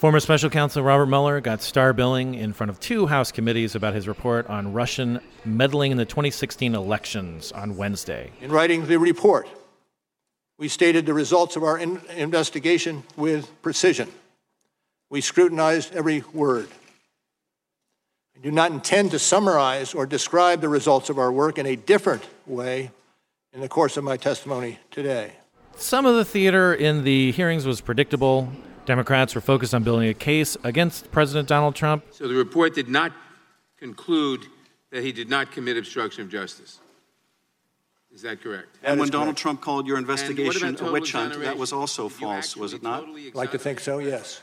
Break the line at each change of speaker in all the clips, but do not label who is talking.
Former special counsel Robert Mueller got star billing in front of two House committees about his report on Russian meddling in the 2016 elections on Wednesday.
In writing the report, we stated the results of our in- investigation with precision. We scrutinized every word. I do not intend to summarize or describe the results of our work in a different way in the course of my testimony today.
Some of the theater in the hearings was predictable. Democrats were focused on building a case against President Donald Trump.
So the report did not conclude that he did not commit obstruction of justice. Is that correct?
and when
is
Donald
correct.
Trump called your investigation a witch hunt, that was also
You
false, was it not?
totally
I'd like to think so, yes.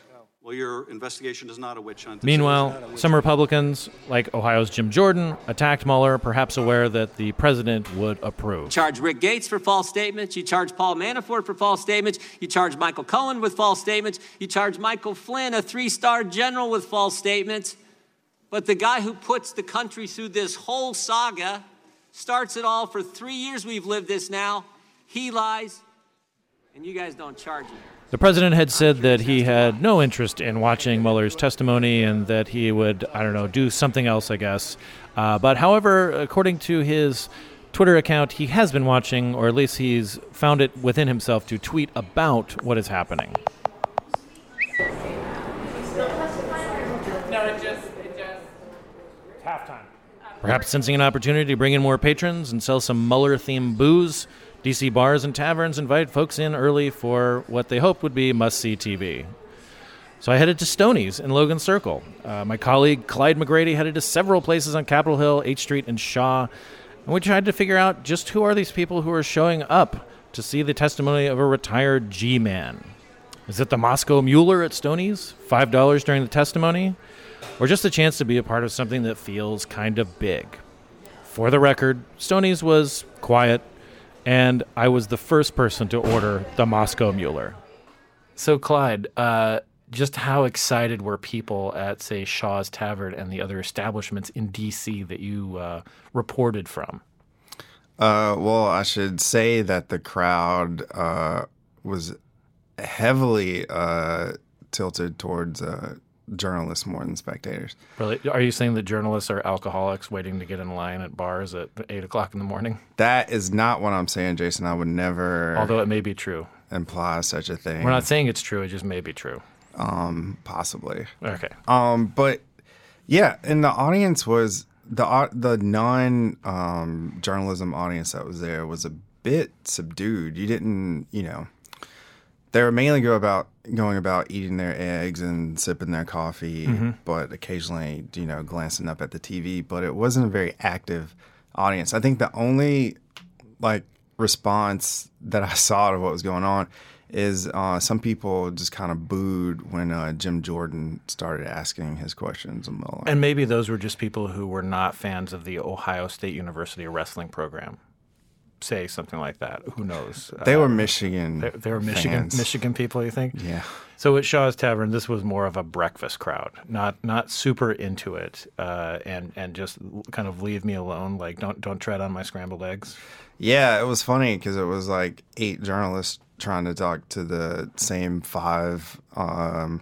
Well, your investigation is not a witch hunt.
Meanwhile, some Republicans, like Ohio's Jim Jordan, attacked Mueller, perhaps aware that the president would approve.
charge Rick Gates for false statements. You charge Paul Manafort for false statements. You charge Michael Cohen with false statements. You charge Michael Flynn, a three star general, with false statements. But the guy who puts the country through this whole saga starts it all for three years we've lived this now. He lies, and you guys don't charge him.
The president had said that he had no interest in watching Mueller's testimony and that he would, I don't know, do something else, I guess. Uh, but however, according to his Twitter account, he has been watching, or at least he's found it within himself to tweet about what is happening.
No, it just, it just.
Halftime. Perhaps sensing an opportunity to bring in more patrons and sell some Mueller themed booze, DC bars and taverns invite folks in early for what they hoped would be must see TV. So I headed to Stoney's in Logan Circle. Uh, my colleague Clyde McGrady headed to several places on Capitol Hill, H Street, and Shaw, and we tried to figure out just who are these people who are showing up to see the testimony of a retired G man. Is it the Moscow Mueller at Stoney's? $5 during the testimony? Or just a chance to be a part of something that feels kind of big? For the record, Stoney's was quiet, and I was the first person to order the Moscow Mueller. So, Clyde, uh, just how excited were people at, say, Shaw's Tavern and the other establishments in D.C. that you uh, reported from?
Uh, well, I should say that the crowd uh, was heavily uh, tilted towards uh, journalists more than spectators.
Really? Are you saying that journalists are alcoholics waiting to get in line at bars at 8 o'clock in the morning?
That is not what I'm saying, Jason. I would never
Although it may be true.
imply such a thing.
We're not saying it's true, it just may be true.
um, possibly.
Okay.
Um, but yeah, and the audience was the the non um, journalism audience that was there was a bit subdued. You didn't, you know, they were mainly go about going about eating their eggs and sipping their coffee,
Mhm.
but occasionally, you know, glancing up at the TV. But it wasn't a very active audience. I think the only like response that I saw to what was going on is uh, some people just kind of booed when uh, Jim Jordan started asking his questions.
And maybe those were just people who were not fans of the Ohio State University wrestling program. Say something like that. Who knows?
They
Uh,
were Michigan
They, they were Michigan
fans.
Michigan people. You think?
Yeah.
So at Shaw's Tavern, this was more of a breakfast crowd, not not super into it, uh, and and just kind of leave me alone. Like don't don't tread on my scrambled eggs.
Yeah, it was funny because it was like eight journalists trying to talk to the same five um,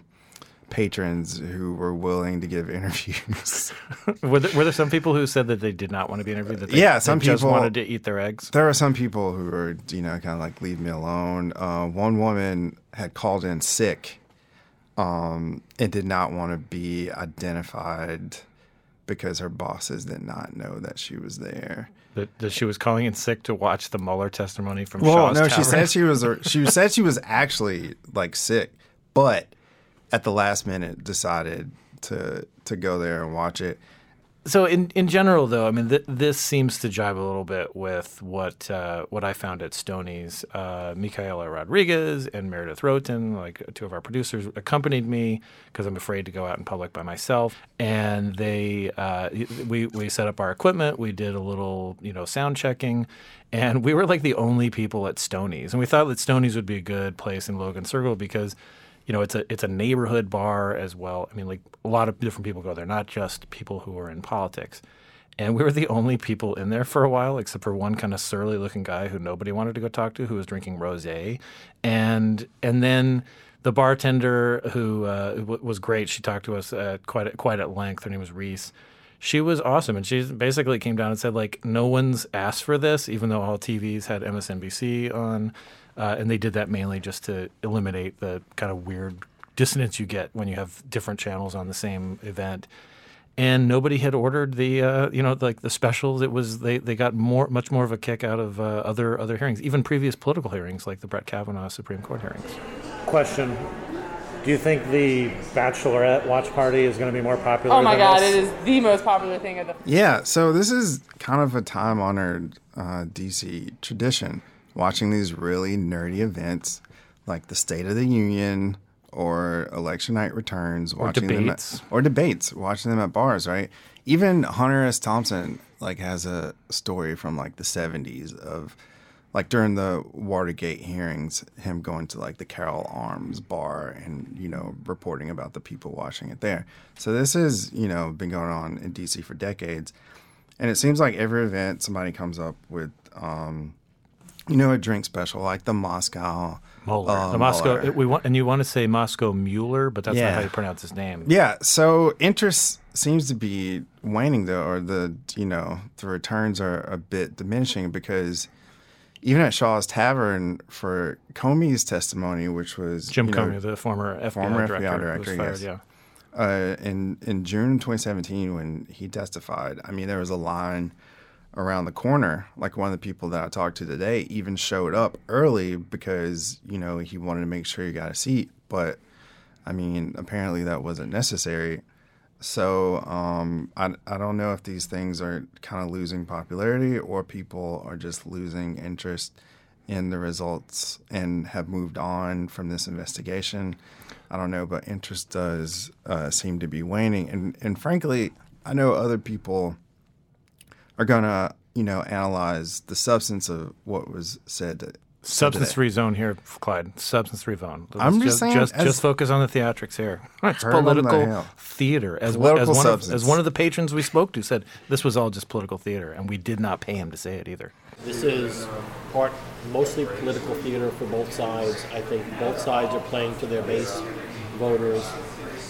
patrons who were willing to give interviews.
were, there, were there some people who said that they did not want to be interviewed? That they,
yeah, some
just
people
wanted to eat their eggs.
There were some people who were, you know, kind of like leave me alone. Uh, one woman had called in sick, um, and did not want to be identified because her bosses did not know that she was there.
That, that she was calling in sick to watch the Mueller testimony from
Well,
Shaw's
no, she said she was. She said she was actually like sick, but at the last minute decided to to go there and watch it.
so in in general, though, I mean, th- this seems to jibe a little bit with what uh, what I found at Stoney's. Uh, Micaela Rodriguez and Meredith Roaten, like two of our producers, accompanied me because I'm afraid to go out in public by myself. And they uh, we we set up our equipment. We did a little you know sound checking, and we were like the only people at Stoney's. And we thought that Stoney's would be a good place in Logan Circle because you know, it's a it's a neighborhood bar as well. I mean, like a lot of different people go there, not just people who are in politics. And we were the only people in there for a while, except for one kind of surly looking guy who nobody wanted to go talk to, who was drinking rosé, and and then the bartender who uh, was great. She talked to us at quite quite at length. Her name was Reese. She was awesome, and she basically came down and said like, no one's asked for this, even though all TVs had MSNBC on. Uh, and they did that mainly just to eliminate the kind of weird dissonance you get when you have different channels on the same event. And nobody had ordered the, uh, you know, like the specials. It was they, they got more, much more of a kick out of uh, other other hearings, even previous political hearings like the Brett Kavanaugh Supreme Court hearings.
Question: Do you think the Bachelorette watch party is going to be more popular?
Oh my God!
This?
It is the most popular thing of the.
Yeah, so this is kind of a time honored uh, DC tradition watching these really nerdy events like the State of the Union or election night returns, watching
or debates.
them at, or debates, watching them at bars, right? Even Hunter S. Thompson like has a story from like the 70s of like during the Watergate hearings, him going to like the Carroll Arms bar and you know reporting about the people watching it there. So this has you know been going on in DC for decades, and it seems like every event somebody comes up with um, you know, a drink special like the Moscow.
Mueller. Uh, the Moscow. It, we want, and you want to say Moscow Mueller, but that's yeah. not how you pronounce his name.
Yeah. So interest seems to be waning, though, or the you know the returns are a bit diminishing because even at Shaw's Tavern for Comey's testimony, which was
Jim Comey,
know,
the former FBI
former
director,
FBI director,
fired,
yes.
yeah.
Uh, in in June 2017, when he testified, I mean, there was a line around the corner. Like one of the people that I talked to today even showed up early because, you know, he wanted to make sure he got a seat. But I mean, apparently that wasn't necessary. So um, I, I don't know if these things are kind of losing popularity or people are just losing interest in the results and have moved on from this investigation. I don't know, but interest does uh, seem to be waning. And, and frankly, I know other people are going to, you know, analyze the substance of what was said.
Substance free zone here, Clyde. Substance free zone. Let's
I'm just saying,
just, just focus on the theatrics here. It's
Heard the
political theater. As,
Political
as, one of, as one of the patrons we spoke to said, this was all just political theater, and we did not pay him to say it either.
This is part mostly political theater for both sides. I think both sides are playing to their base voters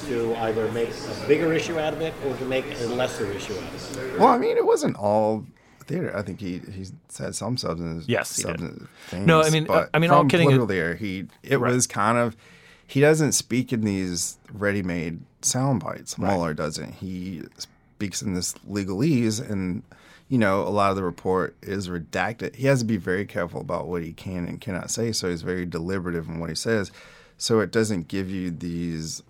to either make a bigger issue out of it or to make a lesser issue out of it.
Well, I mean, it wasn't all theater. I think he he said some substance.
Yes, he did.
substance things.
No, I mean, uh,
but
I mean, all
from
kidding
political
a-
theater, he it
Right.
was kind of he doesn't speak in these ready-made sound bites.
Right.
Mueller doesn't. He speaks in this legalese, and you know, a lot of the report is redacted. He has to be very careful about what he can and cannot say. So he's very deliberative in what he says. So it doesn't give you these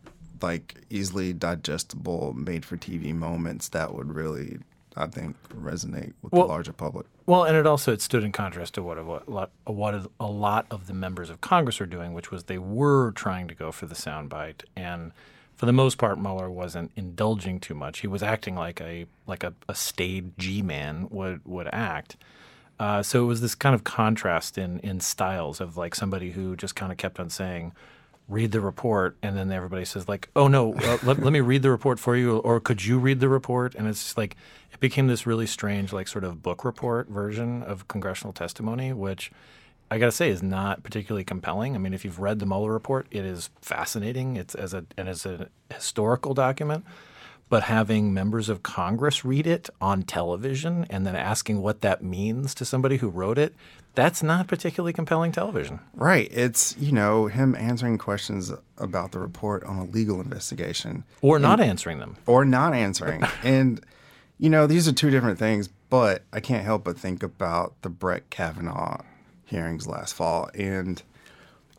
like easily digestible made for TV moments that would really I think resonate with
Well-
the larger public.
Well, and it also it stood in contrast to what a, what, a- what a lot of the members of Congress were doing, which was they were trying to go for the soundbite, and for the most part, Mueller wasn't indulging too much. He was acting like a like a, a staid G man would would act. Uh, so it was this kind of contrast in in styles of like somebody who just kind of kept on saying, "Read the report," and then everybody says like, "Oh no, uh, let, let me read the report for you," or "Could you read the report?" And it's like it became this really strange, like sort of book report version of congressional testimony, which I got to say is not particularly compelling. I mean, if you've read the Mueller report, it is fascinating. It's as a and as a historical document, but having members of Congress read it on television and then asking what that means to somebody who wrote it, that's not particularly compelling television.
Right. It's, you know, him answering questions about the report on a legal investigation.
Or not answering them.
Or not answering. and, you know, these are two different things, but I can't help but think about the Brett Kavanaugh hearings last fall. And,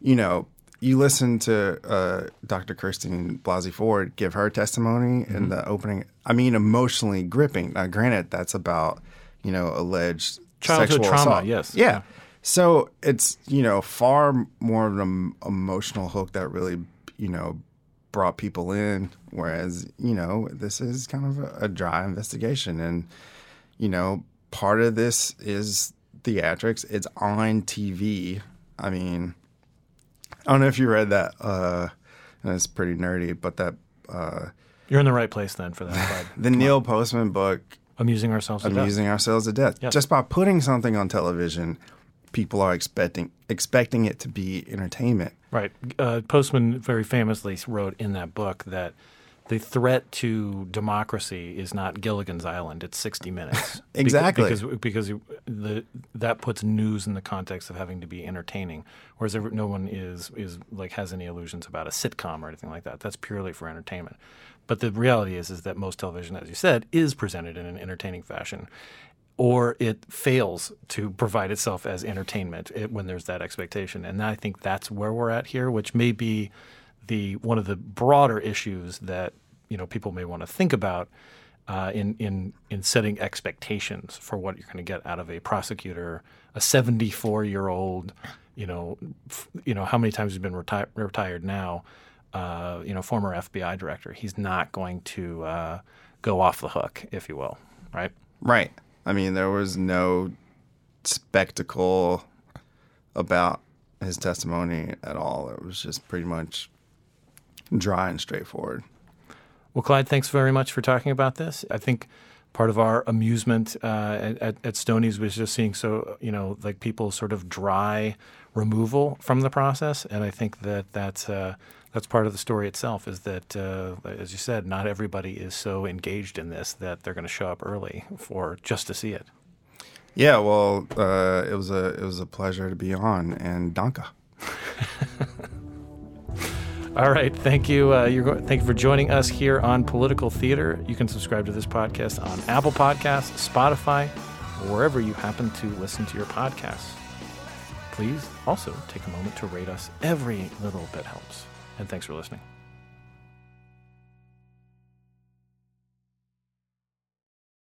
you know, you listen to uh, Dr. Christine Blasey Ford give her testimony mm-hmm. in the opening. I mean, emotionally gripping. Now, granted, that's about you know alleged
childhood trauma.
Assault.
Yes.
Yeah. yeah. So it's you know far more of an emotional hook that really you know brought people in, whereas you know this is kind of a, a dry investigation, and you know part of this is theatrics. It's on TV. I mean, I don't know if you read that. Uh, it's pretty nerdy, but that. Uh,
You're in the right place then for that.
the Come Neil on. Postman book.
Amusing ourselves to
amusing
death.
ourselves to death. Yes. Just by putting something on television, people are expecting expecting it to be entertainment.
Right. Uh, Postman very famously wrote in that book that the threat to democracy is not Gilligan's Island; it's 60 Minutes.
exactly.
Because because the that puts news in the context of having to be entertaining, whereas no one is is like has any illusions about a sitcom or anything like that. That's purely for entertainment. But the reality is is that most television, as you said, is presented in an entertaining fashion. Or it fails to provide itself as entertainment when there's that expectation, and I think that's where we're at here, which may be the one of the broader issues that you know people may want to think about uh, in in in setting expectations for what you're going to get out of a prosecutor, a 74 year old, you know, f- you know how many times he's been reti- retired now, uh, you know, former FBI director. He's not going to uh, go off the hook, if you will, right?
Right. I mean, there was no spectacle about his testimony at all. It was just pretty much dry and straightforward.
Well, Clyde, thanks very much for talking about this. I think part of our amusement uh, at, at Stoney's was just seeing so you know like people sort of dry removal from the process, and I think that that's uh, that's part of the story itself. Is that uh, as you said, not everybody is so engaged in this that they're going to show up early for just to see it.
Yeah, well, uh, it was a it was a pleasure to be on, and Danka.
All right. Thank you. Uh, you're thank you for joining us here on Political Theater. You can subscribe to this podcast on Apple Podcasts, Spotify, wherever you happen to listen to your podcasts. Please also take a moment to rate us. Every little bit helps. And thanks for listening.